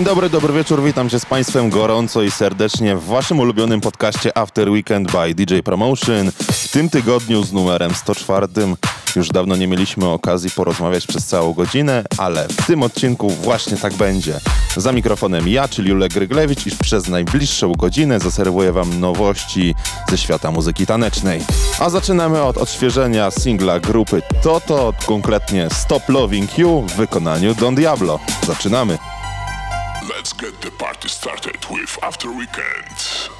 Dzień dobry, dobry wieczór, witam się z Państwem gorąco i serdecznie w Waszym ulubionym podcaście After Weekend by DJ Promotion. W tym tygodniu z numerem 104 już dawno nie mieliśmy okazji porozmawiać przez całą godzinę, ale w tym odcinku właśnie tak będzie. Za mikrofonem ja, czyli Julek Gryglewicz i przez najbliższą godzinę zaserwuję Wam nowości ze świata muzyki tanecznej. A zaczynamy od odświeżenia singla grupy Toto, konkretnie Stop Loving You w wykonaniu Don Diablo. Zaczynamy! Let's get the party started with After Weekend.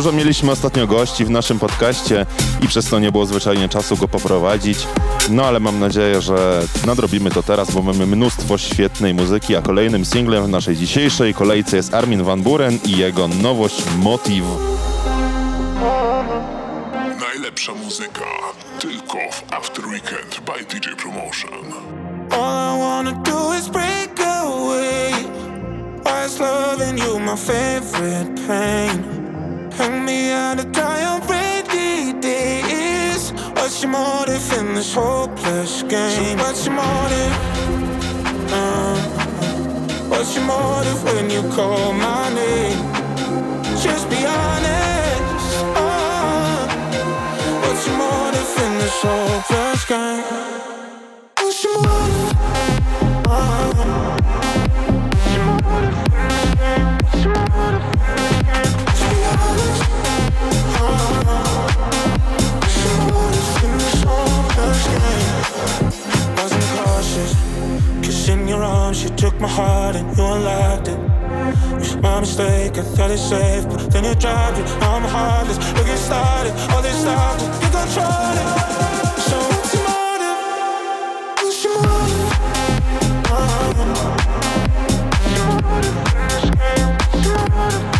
Dużo mieliśmy ostatnio gości w naszym podcaście i przez to nie było zwyczajnie czasu go poprowadzić. No ale mam nadzieję, że nadrobimy to teraz, bo mamy mnóstwo świetnej muzyki, a kolejnym singlem w naszej dzisiejszej kolejce jest Armin van Buren i jego nowość Motiv. Najlepsza muzyka tylko w After Weekend by DJ Promotion. All I wanna do is break away. Why is loving you my favorite pain? Hang me out to dry rainy days. What's your motive in this hopeless game? So What's your motive? Uh, what's your motive when you call my name? Just be honest. Uh, what's your motive in this hopeless game? Your arms you took my heart and you unlocked it. Was my mistake, I thought it safe, but then you dropped it. Now I'm heartless. Look, it started, all this started, you control it. So what's your motive? What's your motive? Uh-huh. Just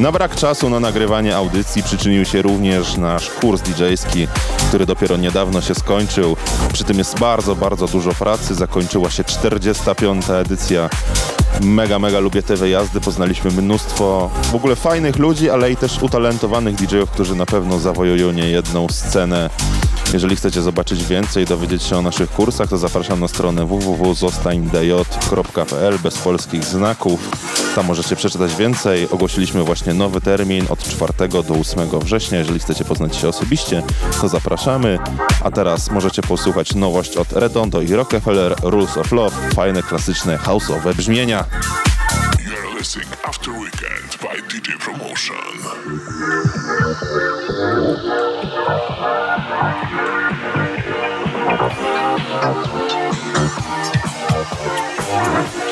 Na brak czasu na nagrywanie audycji przyczynił się również nasz kurs DJ-ski który dopiero niedawno się skończył. Przy tym jest bardzo, bardzo dużo pracy. Zakończyła się 45. edycja. Mega, mega lubię te wyjazdy. Poznaliśmy mnóstwo w ogóle fajnych ludzi, ale i też utalentowanych DJ-ów, którzy na pewno zawojują niejedną scenę. Jeżeli chcecie zobaczyć więcej, dowiedzieć się o naszych kursach, to zapraszam na stronę www.zostańdj.pl bez polskich znaków. Tam możecie przeczytać więcej. Ogłosiliśmy właśnie nowy termin od 4 do 8 września. Jeżeli chcecie poznać się osobiście, to zapraszamy. A teraz możecie posłuchać nowość od Redondo i Rockefeller Rules of Love. Fajne, klasyczne, house'owe brzmienia. After Weekend by DJ Promotion. Co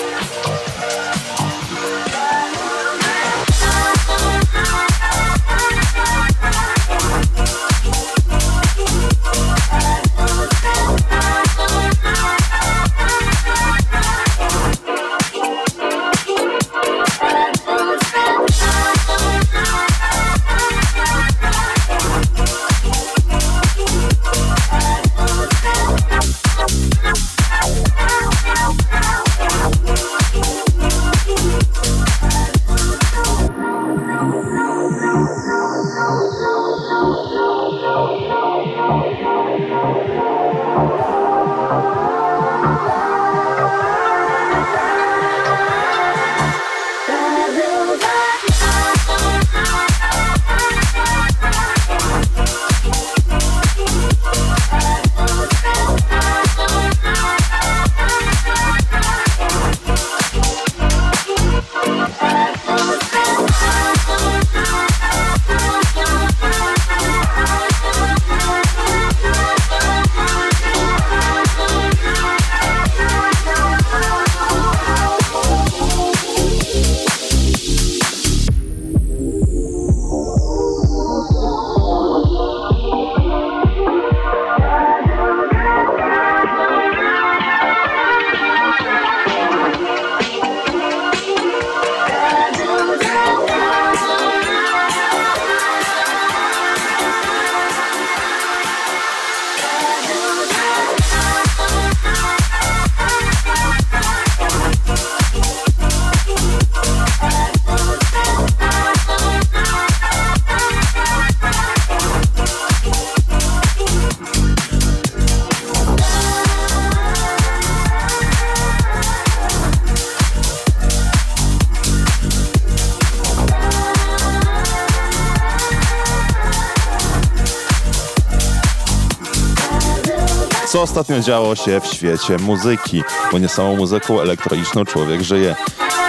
ostatnio działo się w świecie muzyki? Bo nie samą muzyką elektroniczną człowiek żyje.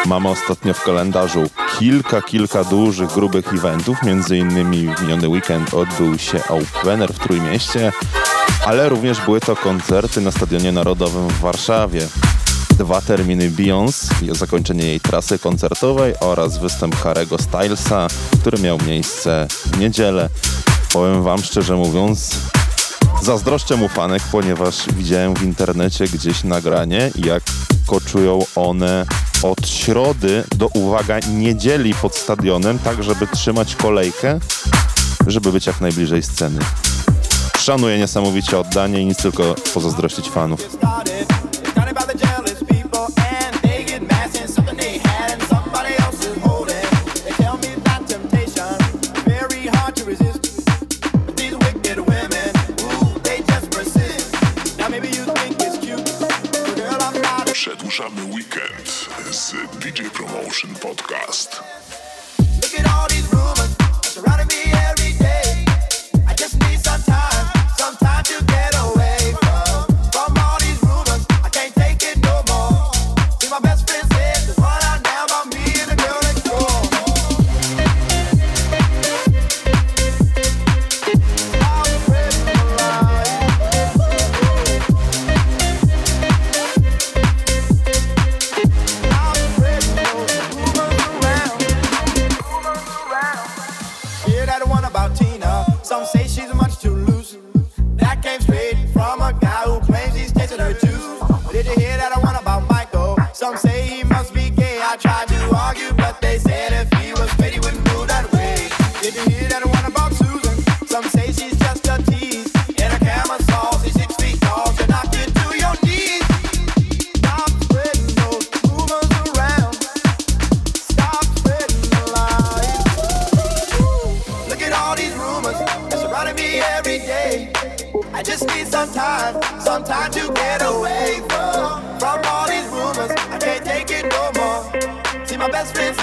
Mamy ostatnio w kalendarzu kilka, kilka dużych, grubych eventów. Między innymi w miniony weekend odbył się Opener w Trójmieście, ale również były to koncerty na Stadionie Narodowym w Warszawie. Dwa terminy Beyoncé, zakończenie jej trasy koncertowej oraz występ Harego Stylesa, który miał miejsce w niedzielę. Powiem wam szczerze mówiąc, Zazdroszczę mu fanek, ponieważ widziałem w internecie gdzieś nagranie, jak koczują one od środy do, uwaga, niedzieli pod stadionem, tak żeby trzymać kolejkę, żeby być jak najbliżej sceny. Szanuję niesamowicie oddanie i nic tylko pozazdrościć fanów.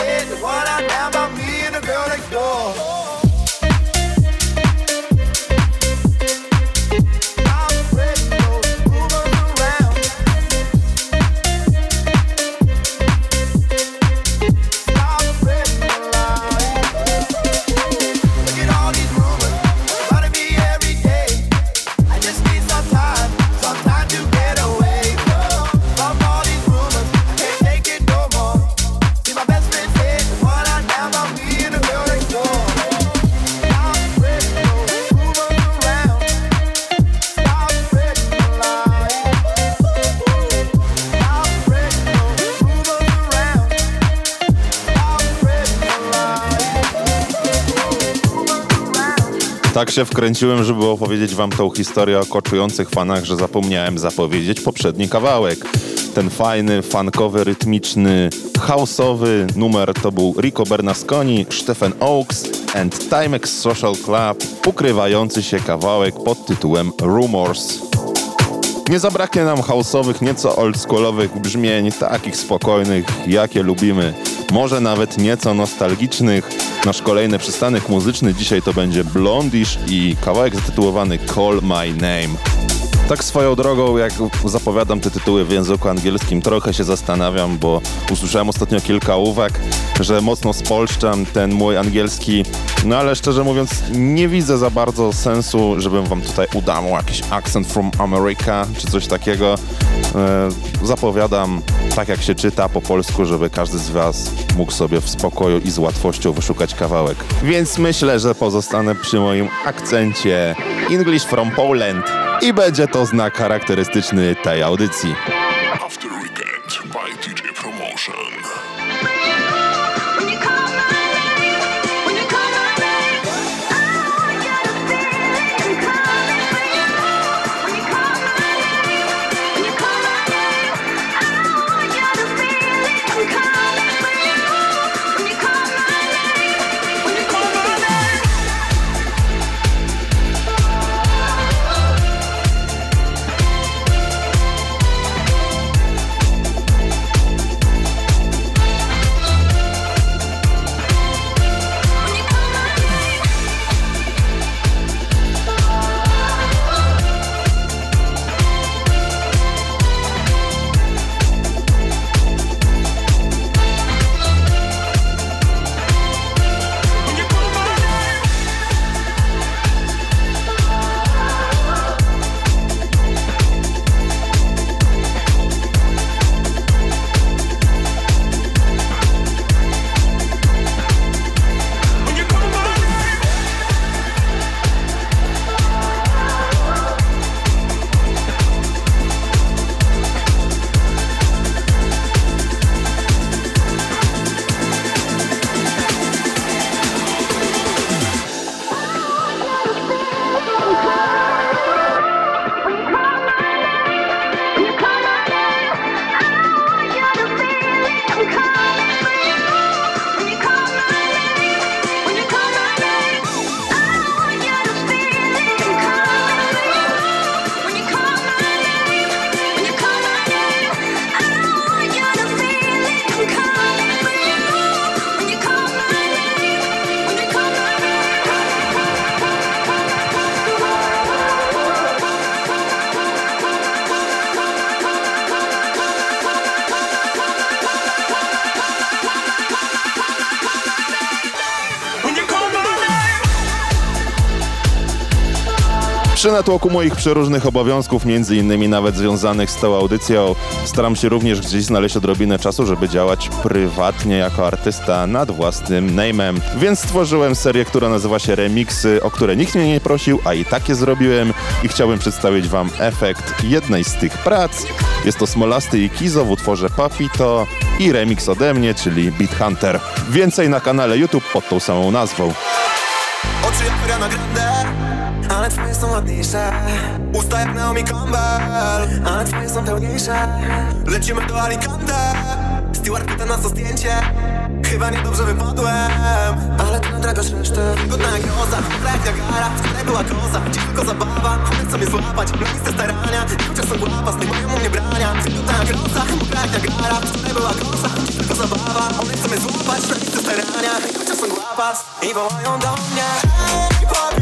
head what I'm about me and the girl next door. Tak się wkręciłem, żeby opowiedzieć wam tą historię o koczujących fanach, że zapomniałem zapowiedzieć poprzedni kawałek. Ten fajny, funkowy, rytmiczny, houseowy numer to był Rico Bernasconi, Stephen Oaks and Timex Social Club, ukrywający się kawałek pod tytułem Rumors. Nie zabraknie nam houseowych, nieco oldschoolowych brzmień, takich spokojnych, jakie lubimy. Może nawet nieco nostalgicznych. Nasz kolejny przystanek muzyczny dzisiaj to będzie Blondish i kawałek zatytułowany Call My Name. Tak swoją drogą, jak zapowiadam te tytuły w języku angielskim, trochę się zastanawiam, bo usłyszałem ostatnio kilka uwag, że mocno spolszczam ten mój angielski, no ale szczerze mówiąc nie widzę za bardzo sensu, żebym wam tutaj udawał jakiś accent from America czy coś takiego. E, zapowiadam tak jak się czyta po polsku, żeby każdy z was mógł sobie w spokoju i z łatwością wyszukać kawałek. Więc myślę, że pozostanę przy moim akcencie English from Poland i będzie to znak charakterystyczny tej audycji. Przy natłoku moich przeróżnych obowiązków, między innymi nawet związanych z tą audycją, staram się również gdzieś znaleźć odrobinę czasu, żeby działać prywatnie jako artysta nad własnym name'em. Więc stworzyłem serię, która nazywa się Remixy, o które nikt mnie nie prosił, a i takie zrobiłem i chciałbym przedstawić wam efekt jednej z tych prac. Jest to Smolasty i Kizo w utworze Papito i remix ode mnie, czyli Beat Hunter. Więcej na kanale YouTube pod tą samą nazwą. Oczy Ale twoje są ładniejsze. Usta jak Naomi Campbell Ale twoje są pełniejsze. Lecimy do Alicante. Steward pyta nas o zdjęcie. Chyba niedobrze wypadłem Ale ty nadrabiasz resztę. Godna jak roza, jak Niagara W której była koza, gdzie tylko zabawa chcą mnie złapać, na listę starania I chociaż są łapas, nie mają u mnie brania. Godna jak roza, mokra jak Niagara W której była koza, gdzie tylko zabawa One chcą mnie złapać, na listę starania I chociaż są łapas I wołają do mnie. Hej,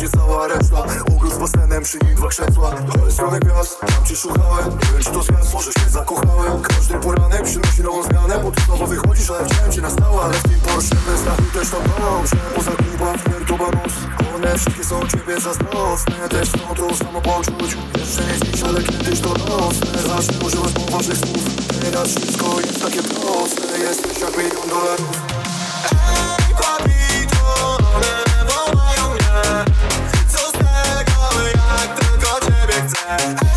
wyjdzie cała reszta. Ogród z basenem, przy nim dwa krzesła. Trochę stronę gwiazd, tam cię szukałem. Nie wiem czy to zwiast, może się zakochałem. Każdy poranek przynosi nową zmianę Bo ty znowu wychodzisz, ale chciałem cię na stałe Ale w tym Porsche bez dachu też tam mam. Że poza klubach, Mertobanos One wszystkie są ciebie zazdrosne. Też są to samo poczuć. Jeszcze nie dziś, ale kiedyś to nocne Zacznę używać poważnych słów. Teraz wszystko jest takie proste. Jesteś jak milion dolarów ciebie chcę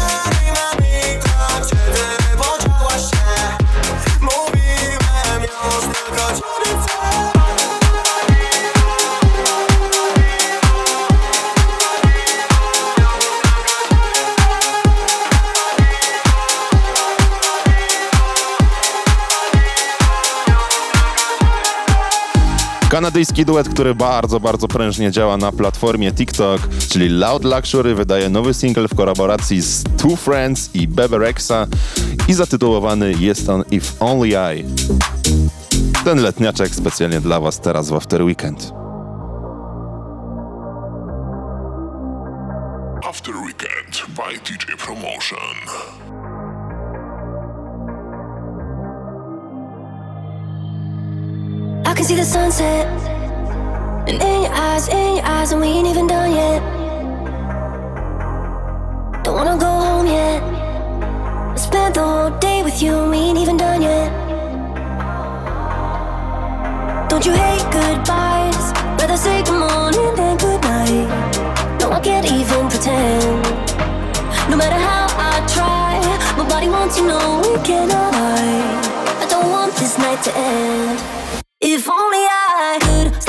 Kanadyjski duet, który bardzo, bardzo prężnie działa na platformie TikTok, czyli Loud Luxury, wydaje nowy single w kolaboracji z Two Friends i Bebe Rexha i zatytułowany jest on If Only I. Ten letniaczek specjalnie dla Was teraz w After Weekend. After Weekend by DJ Promotion. Can see the sunset. And in your eyes, in your eyes, and we ain't even done yet. Don't wanna go home yet. I spent the whole day with you, and we ain't even done yet. Don't you hate goodbyes? Rather say good morning than good night. No, I can't even pretend. No matter how I try, my body wants to know we cannot hide. I don't want this night to end. If only I could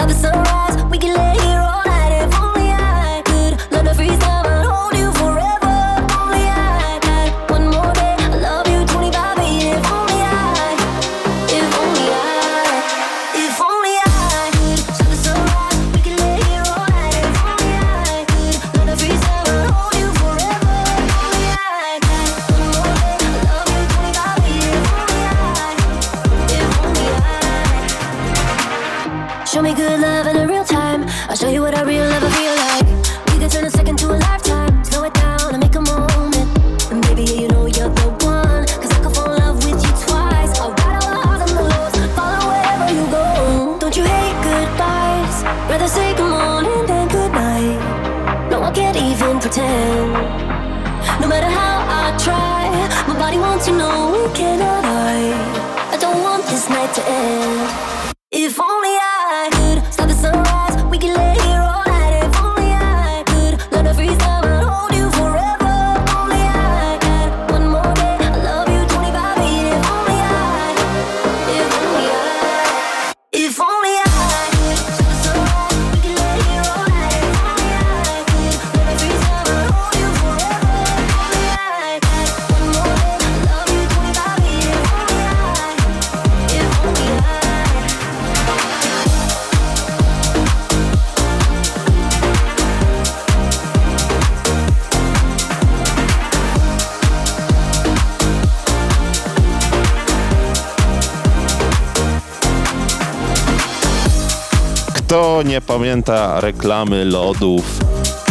pamięta reklamy lodów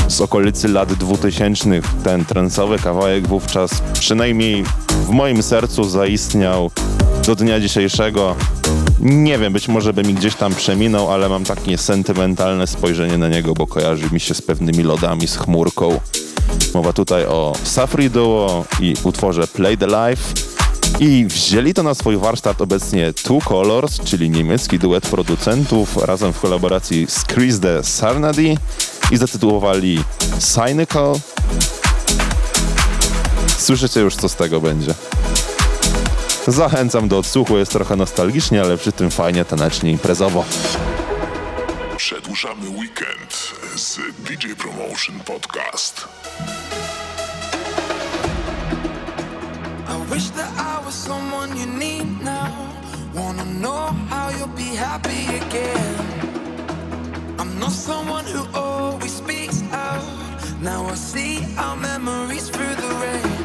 z okolicy lat 2000, ten trensowy kawałek wówczas przynajmniej w moim sercu zaistniał do dnia dzisiejszego. Nie wiem, być może by mi gdzieś tam przeminął, ale mam takie sentymentalne spojrzenie na niego, bo kojarzy mi się z pewnymi lodami, z chmurką. Mowa tutaj o Safri Duo i utworze Play the Life. I wzięli to na swój warsztat obecnie Two Colors, czyli niemiecki duet producentów razem w kolaboracji z Chris de Sarnady i zatytułowali Cynical. Słyszycie już, co z tego będzie. Zachęcam do odsłuchu, jest trochę nostalgicznie, ale przy tym fajnie, tanecznie, imprezowo. Przedłużamy weekend z DJ Promotion Podcast. I wish that know how you'll be happy again. I'm not someone who always speaks out. Now I see our memories through the rain.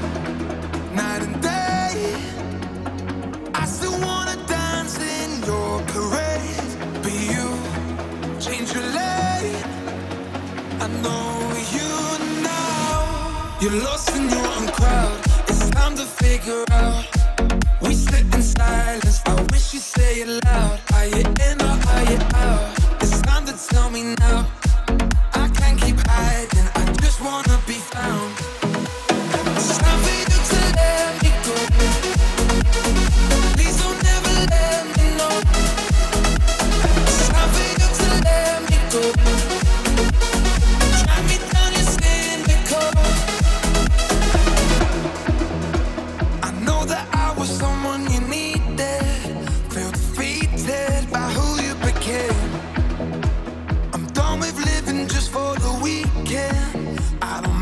Night and day. I still wanna dance in your parade. But you change your lane. I know you now. You're lost in your own crowd. It's time to figure out. We sit in silence. You say it loud. Are you in or are you out? It's time to tell me now. I can't keep hiding. I just wanna be found. Weekend. I don't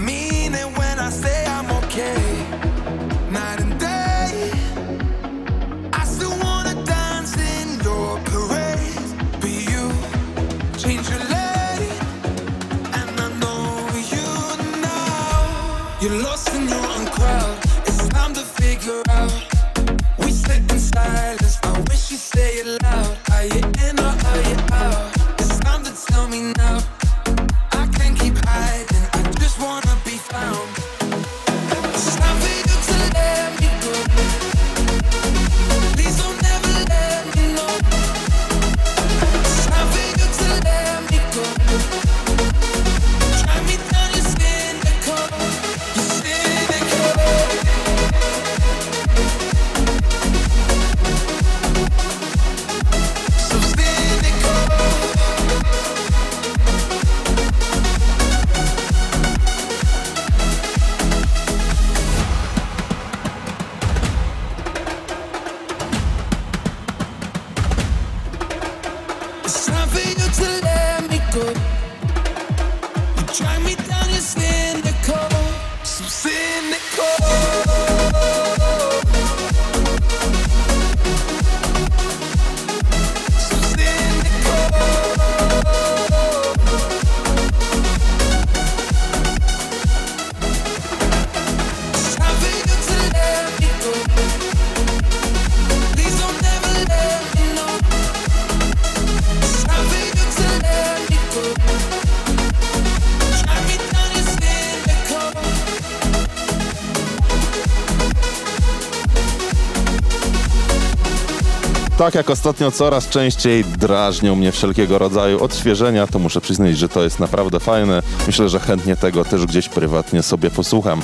Tak jak ostatnio coraz częściej drażnią mnie wszelkiego rodzaju odświeżenia, to muszę przyznać, że to jest naprawdę fajne. Myślę, że chętnie tego też gdzieś prywatnie sobie posłucham.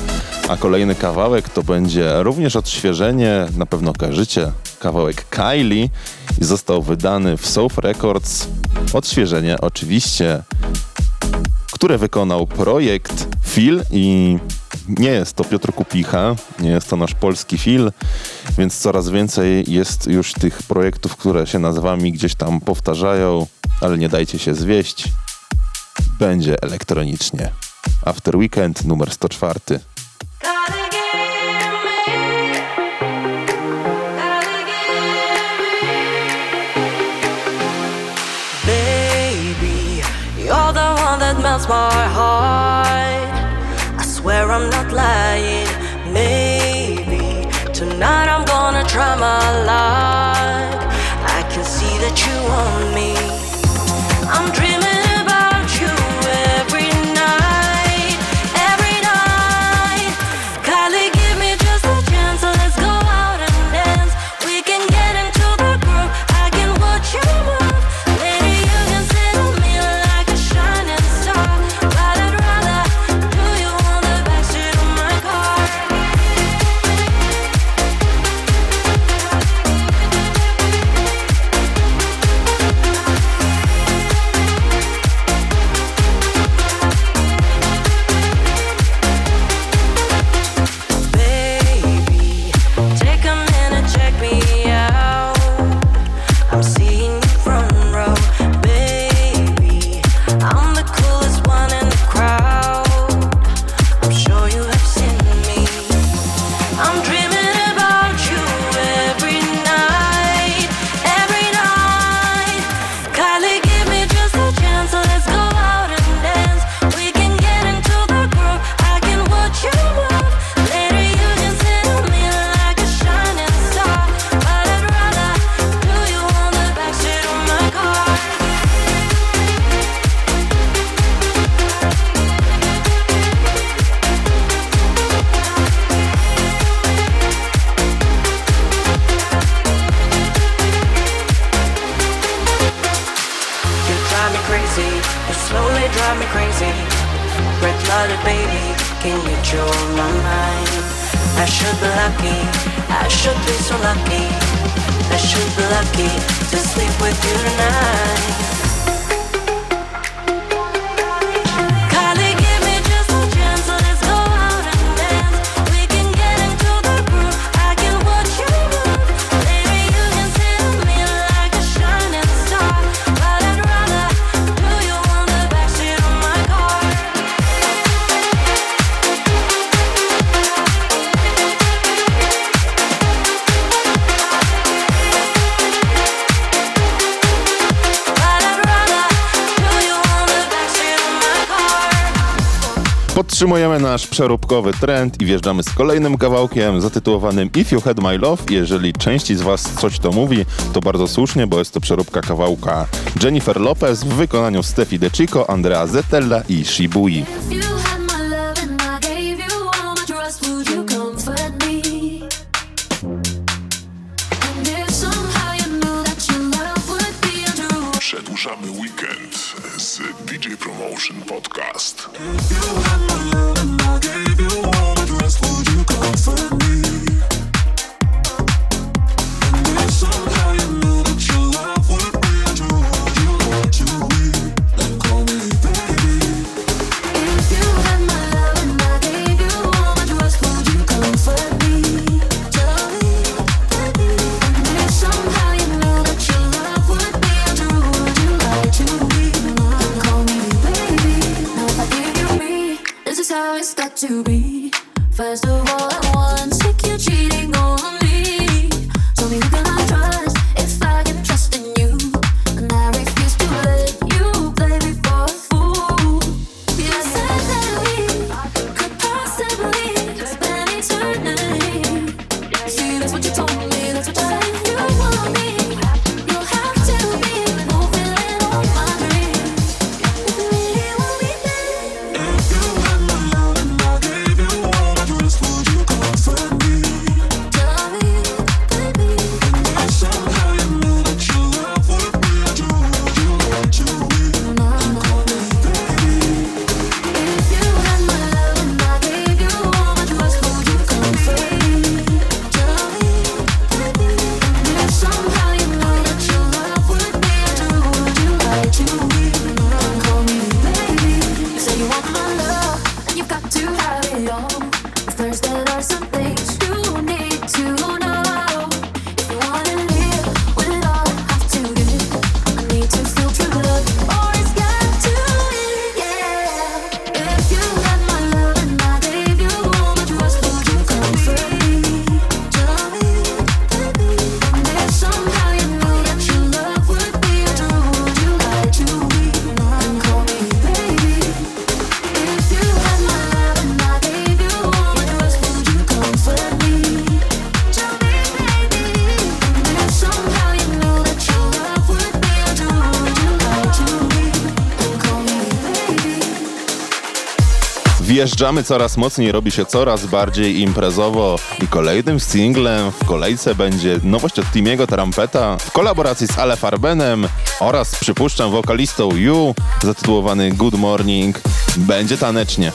A kolejny kawałek to będzie również odświeżenie, na pewno kojarzycie, kawałek Kylie i został wydany w South Records. Odświeżenie oczywiście które wykonał projekt Phil i nie jest to Piotr Kupicha, nie jest to nasz polski Phil, więc coraz więcej jest już tych projektów, które się nazwami gdzieś tam powtarzają, ale nie dajcie się zwieść. Będzie elektronicznie. After Weekend numer 104. Melts my heart. I swear I'm not lying. Maybe tonight I'm gonna try my luck. I can see that you want me. Kontynuujemy nasz przeróbkowy trend i wjeżdżamy z kolejnym kawałkiem zatytułowanym If You Had My Love. Jeżeli części z Was coś to mówi, to bardzo słusznie, bo jest to przeróbka kawałka Jennifer Lopez w wykonaniu Steffi De Chico, Andrea Zetella i Shibui. Przedłużamy weekend. DJ Promotion Podcast. Podjeżdżamy coraz mocniej, robi się coraz bardziej imprezowo i kolejnym singlem w kolejce będzie nowość od Timiego Trampeta w kolaboracji z Ale Farbenem oraz przypuszczam wokalistą You zatytułowany Good Morning. Będzie tanecznie.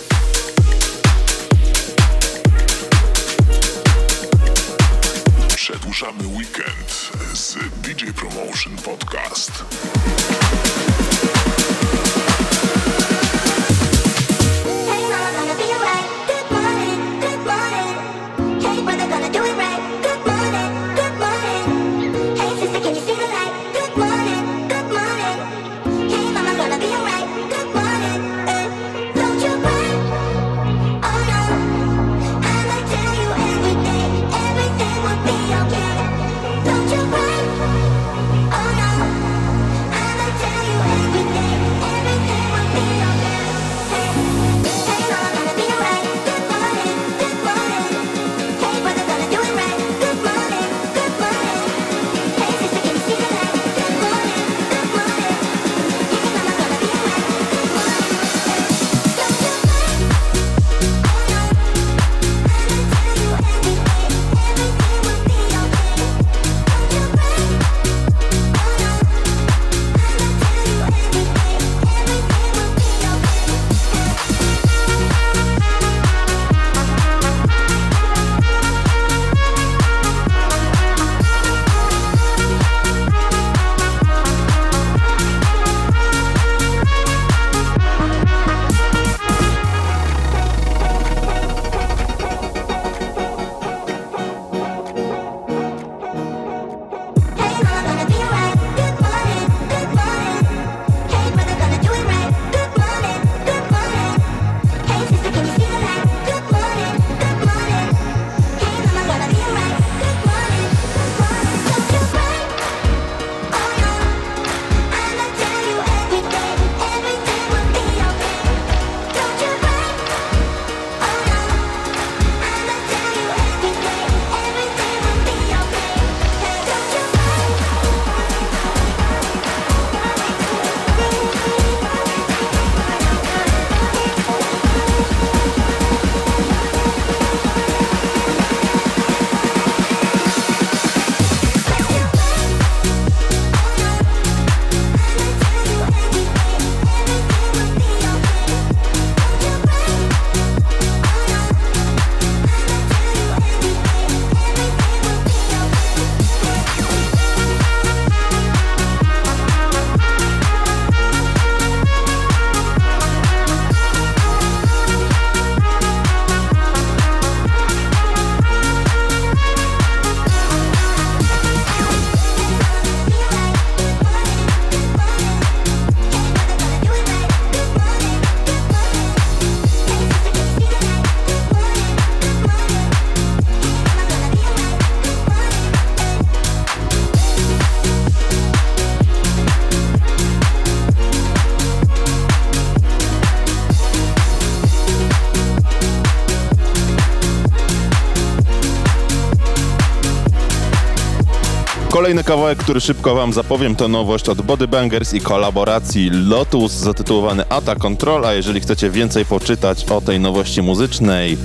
Kolejny kawałek, który szybko wam zapowiem, to nowość od Body Bangers i kolaboracji Lotus zatytułowany Ata Control, a jeżeli chcecie więcej poczytać o tej nowości muzycznej,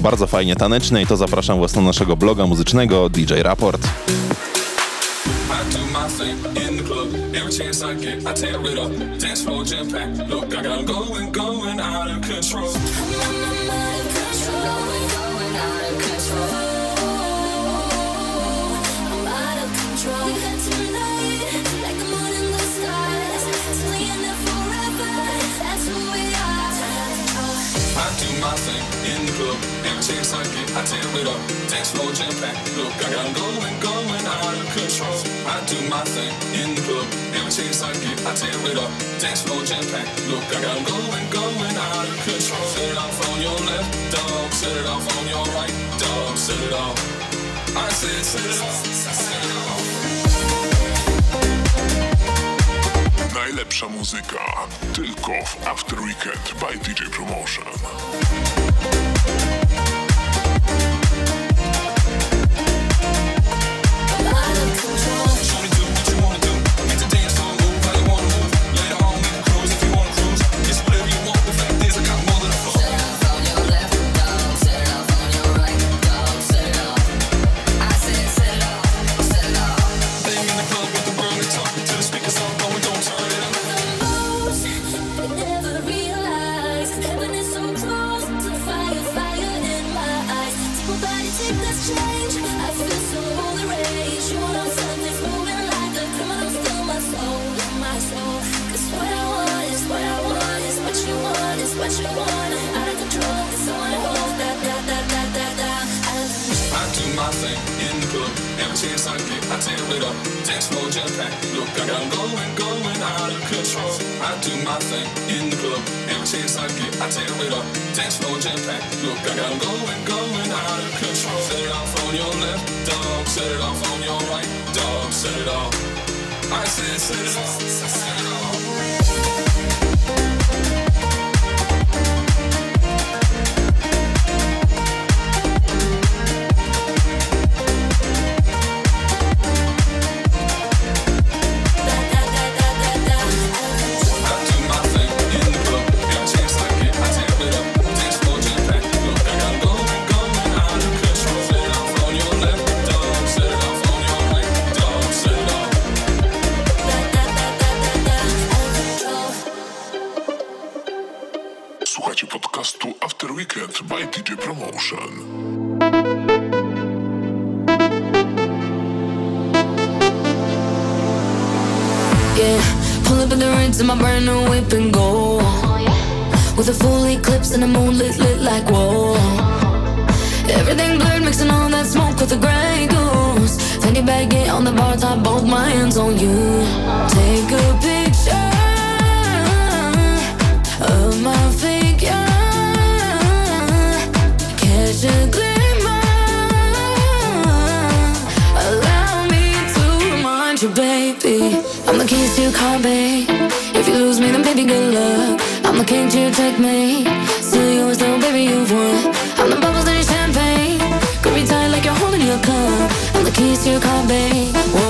bardzo fajnie tanecznej, to zapraszam was na naszego bloga muzycznego DJ Raport. I do my thing in the club. Every. My thing in the club. Every chance I get, I tear it up. Dance floor jam packed. Look, I got going, going out of control. I do my thing in the club. Every chance I get, I tear it up. Dance floor jam packed. Look, I got going, going out of control. Set it off on your left, dog. Set it off on your right, dog. Set it off. I said, set it off. Set it off. Najlepsza muzyka tylko w After Weekend by DJ Promotion. Packed. Look, I got 'em going, going out of control. I do my thing in the club. Every chance I get, I tear it up. Dance floor jam packed. Look, I got 'em going, going out of control. Set it off on your left, dog. Set it off on your right, dog. Set it off. I said, set it off. Set it off. My brand new whip and go. With a full eclipse and the moon lit, like whoa. Everything blurred, mixing all that smoke with the gray goose. Fanny bag it on the bar top, both my hands on you. Take a picture of my figure. Catch a glimmer. Allow me to remind you, baby. I'm the keys to your car, babe. If you lose me, then baby, good luck. I'm the king to your checkmate. Still yours, though, baby, you've won. I'm the bubbles in your champagne. Grip me tight like you're holding your cup. I'm the keys to your car, babe.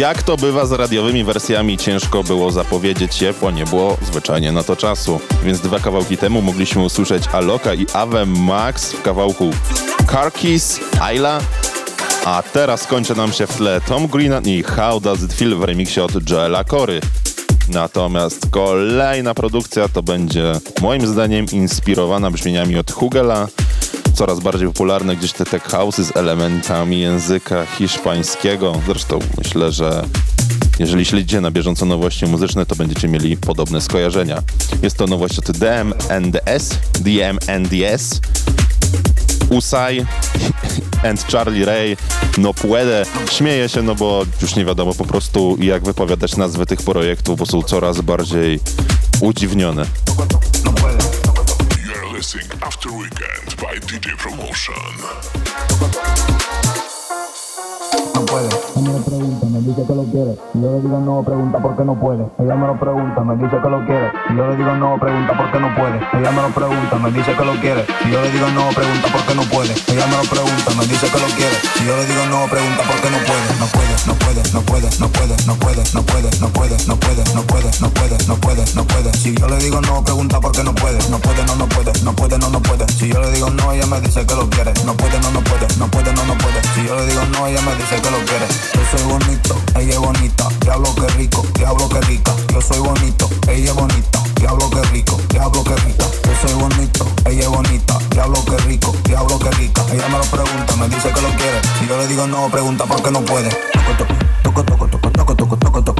Jak to bywa z radiowymi wersjami, ciężko było zapowiedzieć je, bo nie było zwyczajnie na to czasu. Więc dwa kawałki temu mogliśmy usłyszeć Aloka i Ave Max w kawałku Car Keys, Ayla, a teraz kończy nam się w tle Tom Green i How Does It Feel w remiksie od Joela Cory. Natomiast kolejna produkcja to będzie moim zdaniem inspirowana brzmieniami od Hugela, coraz bardziej popularne gdzieś te tech house'y z elementami języka hiszpańskiego. Zresztą myślę, że jeżeli śledzicie na bieżąco nowości muzyczne, to będziecie mieli podobne skojarzenia. Jest to nowość od DMNDS, DMNDS, Usai and Charlie Ray, no puede. Śmieję się, no bo już nie wiadomo po prostu jak wypowiadać nazwy tych projektów, bo są coraz bardziej udziwnione. You're After Weekend by DJ Promotion. Me dice que lo quiere. Y yo le digo no, pregunta por qué no puede. Ella me lo pregunta, me dice que lo quiere. Y yo le digo no, pregunta por qué no puede. Ella me lo pregunta, me dice que lo quiere. Y yo le digo no, pregunta por qué no puede. Ella me lo pregunta, me dice que lo quiere. Yo le digo no, pregunta por no puede. No puede, no puede, no puede, no puede, no puede, no puede, no puede, no puede, no puede, no puede, no puede. Si yo le digo no, pregunta por qué no puede. No puede, no, no puede, no puede, no, no puede. Si yo le digo no, ella me dice que lo quiere. No puede, no, no puede, no puede, no, no puede. Si yo le digo no, ella me dice que lo quiere. Yo soy ella es bonita. Diablo que rico, diablo que rica. Yo soy bonito, ella es bonita. Diablo que rico, diablo que rica. Yo soy bonito, ella es bonita. Diablo que rico, diablo que rica. Ella me lo pregunta, me dice que lo quiere. Si yo le digo no, pregunta por qué no puede. Toco, toco, toco, toco, toco, toco, toco, toco, toco,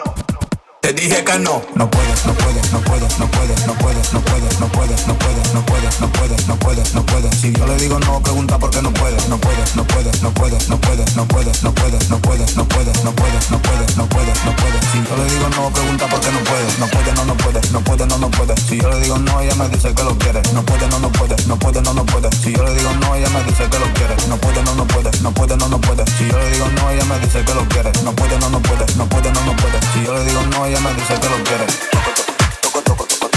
Dije que no. No puedes, no puedes, no puedes, no puedes, no puedes, no puedes, no puedes, no puedes, no puedes, no puedes, no puedes, no puedes. Si yo le digo no, pregunta por qué no puedes. No puedes, no puedes, no puedes, no puedes, no puedes, no puedes, no puedes, no puedes, no puedes, no puedes, no puedes, no puedes. Si yo le digo no, pregunta por qué no puedes. No puede, no, no puede, no puede, no, no puede. Si yo le digo no, ella me dice que lo quiere. No puede, no, no puede, no puede, no, no puede. Si yo le digo no, ella me dice que lo quiere. No puede, no, no puede, no puede, no, no puede. Si yo le digo no, ella me dice que lo quiere. No puede, no, no puede, no puede, no, no puede. Si yo le digo no, ella me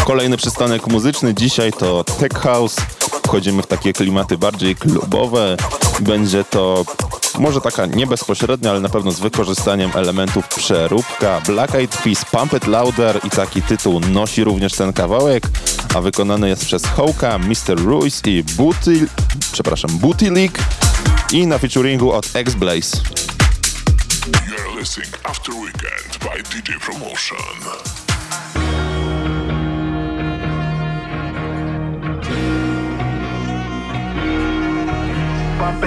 Kolejny przystanek muzyczny dzisiaj to Tech House. Wchodzimy w takie klimaty bardziej klubowe. Będzie to może taka nie bezpośrednia, ale na pewno z wykorzystaniem elementów przeróbka. Black Eyed Peas Pump It Louder i taki tytuł nosi również ten kawałek, a wykonany jest przez Hołka, Mr. Ruiz i Booty, przepraszam, Booty League i na featuringu od X-Blaze. You're listening After Weekend by DJ Promotion. Pump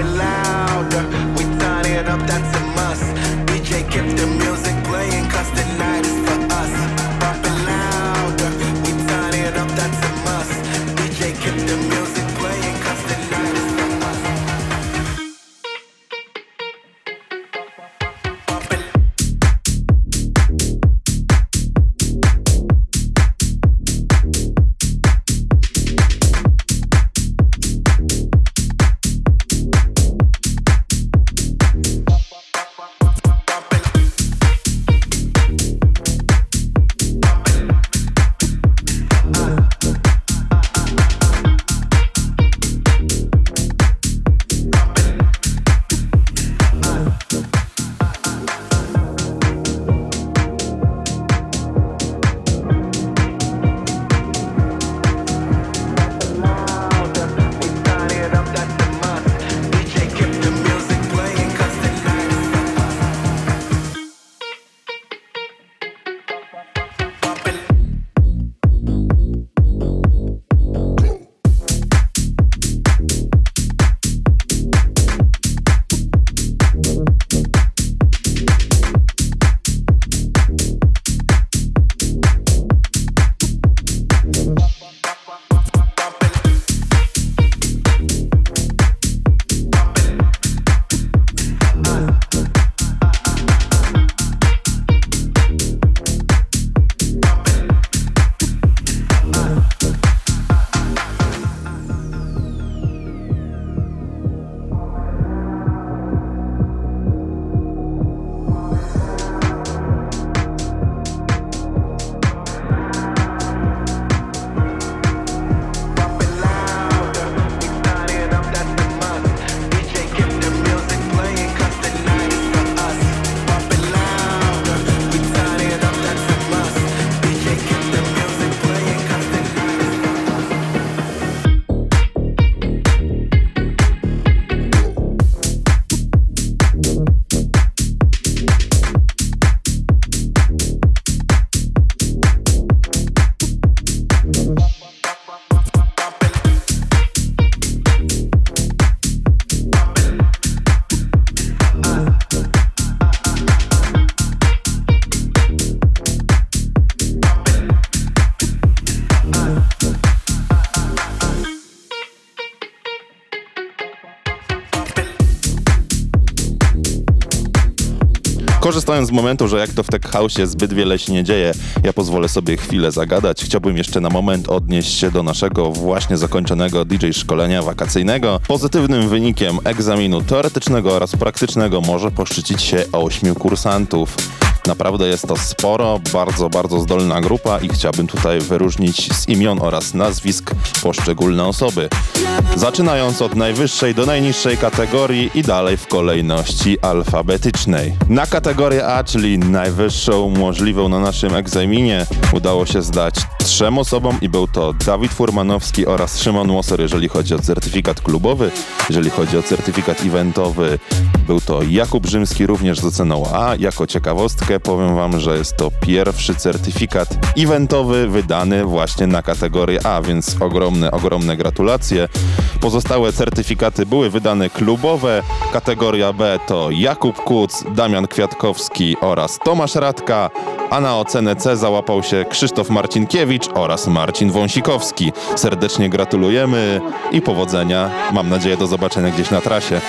Korzystając z momentu, że jak to w Tech House zbyt wiele się nie dzieje, ja pozwolę sobie chwilę zagadać. Chciałbym jeszcze na moment odnieść się do naszego właśnie zakończonego DJ szkolenia wakacyjnego. Pozytywnym wynikiem egzaminu teoretycznego oraz praktycznego może poszczycić się ośmiu kursantów. Naprawdę jest to sporo, bardzo, bardzo zdolna grupa i chciałbym tutaj wyróżnić z imion oraz nazwisk poszczególne osoby. Zaczynając od najwyższej do najniższej kategorii i dalej w kolejności alfabetycznej. Na kategorię A, czyli najwyższą możliwą na naszym egzaminie, udało się zdać trzem osobom i był to Dawid Furmanowski oraz Szymon Łosor, jeżeli chodzi o certyfikat klubowy. Jeżeli chodzi o certyfikat eventowy, był to Jakub Rzymski również z oceną A. Jako ciekawostkę powiem wam, że jest to pierwszy certyfikat eventowy wydany właśnie na kategorię A, więc ogromne, ogromne gratulacje. Pozostałe certyfikaty były wydane klubowe. Kategoria B to Jakub Kuc, Damian Kwiatkowski oraz Tomasz Radka, a na ocenę C załapał się Krzysztof Marcinkiewicz oraz Marcin Wąsikowski. Serdecznie gratulujemy i powodzenia. Mam nadzieję do zobaczenia gdzieś na trasie.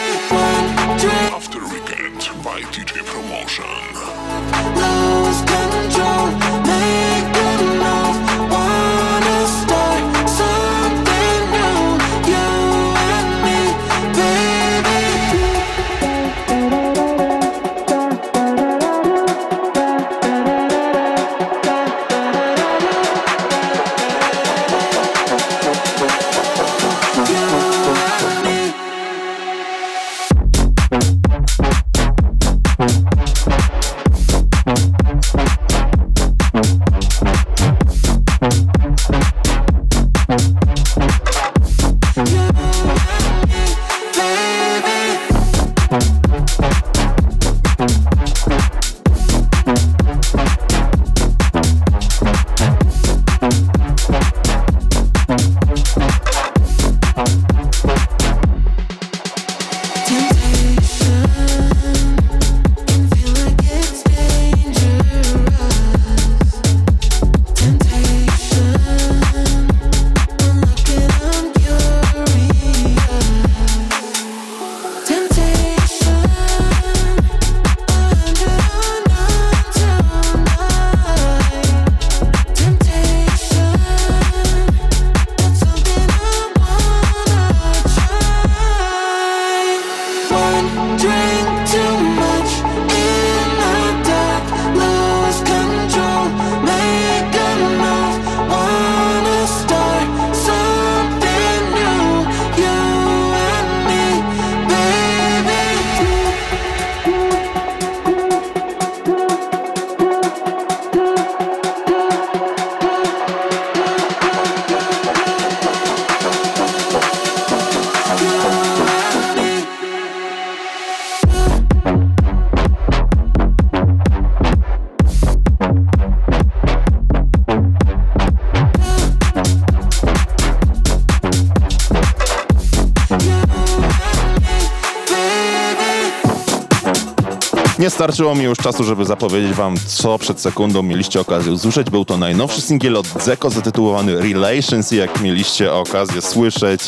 Nie starczyło mi już czasu, żeby zapowiedzieć wam, co przed sekundą mieliście okazję usłyszeć. Był to najnowszy singiel od Zeko zatytułowany Relations jak mieliście okazję słyszeć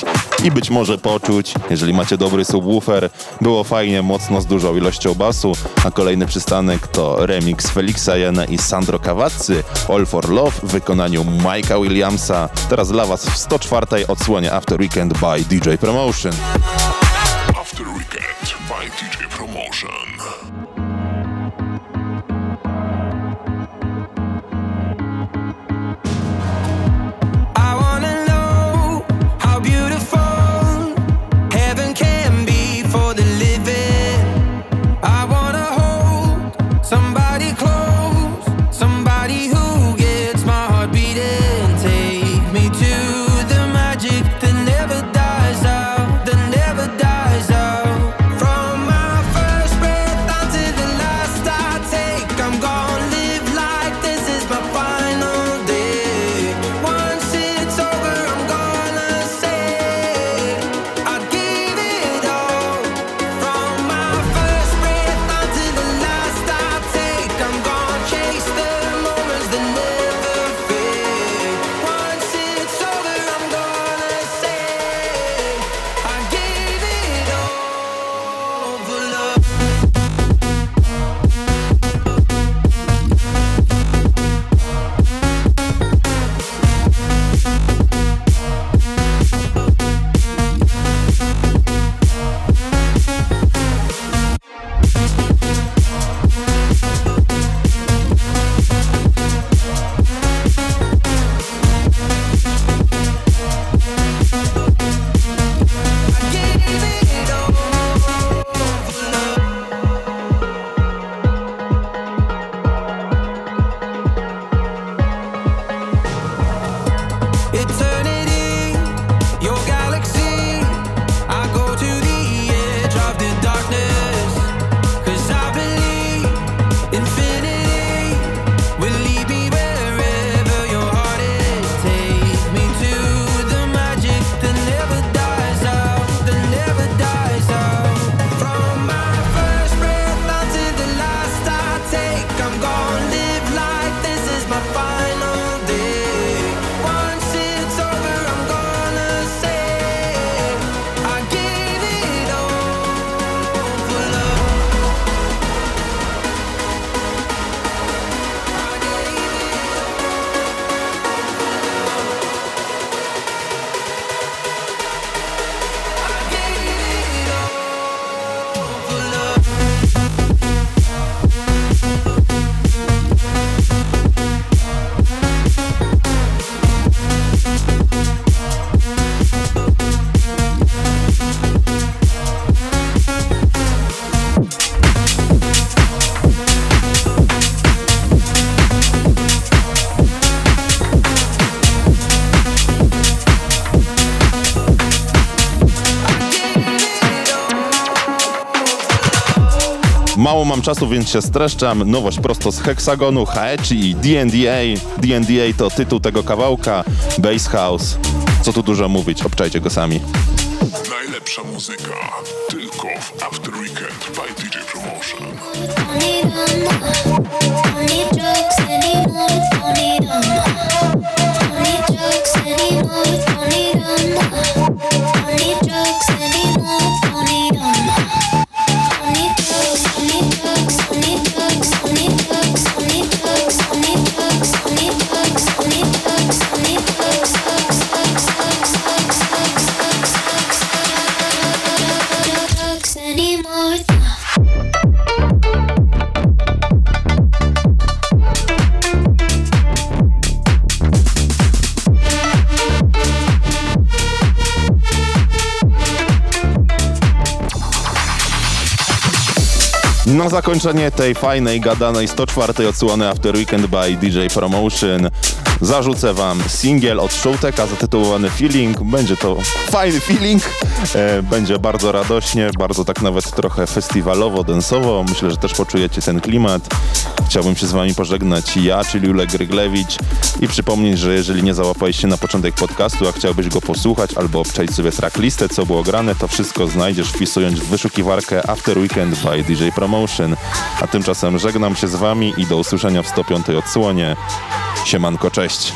i być może poczuć, jeżeli macie dobry subwoofer, było fajnie, mocno z dużą ilością basu, a kolejny przystanek to remix Felixa Jena i Sandro Cavazzi All for Love w wykonaniu Mike'a Williamsa. Teraz dla was w 104 odsłonie After Weekend by DJ Promotion. Mało mam czasu, więc się streszczam. Nowość prosto z Hexagonu, Haechi i D&DA. D&DA to tytuł tego kawałka, Bass House. Co tu dużo mówić, obczajcie go sami. Najlepsza muzyka tylko w After Weekend by DJ Promotion. Zakończenie tej fajnej, gadanej 104 odsłony After Weekend by DJ Promotion zarzucę wam singiel od Showteka zatytułowany Feeling. Będzie to fajny feeling, będzie bardzo radośnie, bardzo tak nawet trochę festiwalowo, densowo. Myślę, że też poczujecie ten klimat. Chciałbym się z wami pożegnać ja, czyli Julek Gryglewicz i przypomnieć, że jeżeli nie załapałeś się na początek podcastu, a chciałbyś go posłuchać albo obczaić sobie tracklistę, co było grane, to wszystko znajdziesz wpisując w wyszukiwarkę After Weekend by DJ Promotion. A tymczasem żegnam się z wami i do usłyszenia w 105 odsłonie. Siemanko, cześć!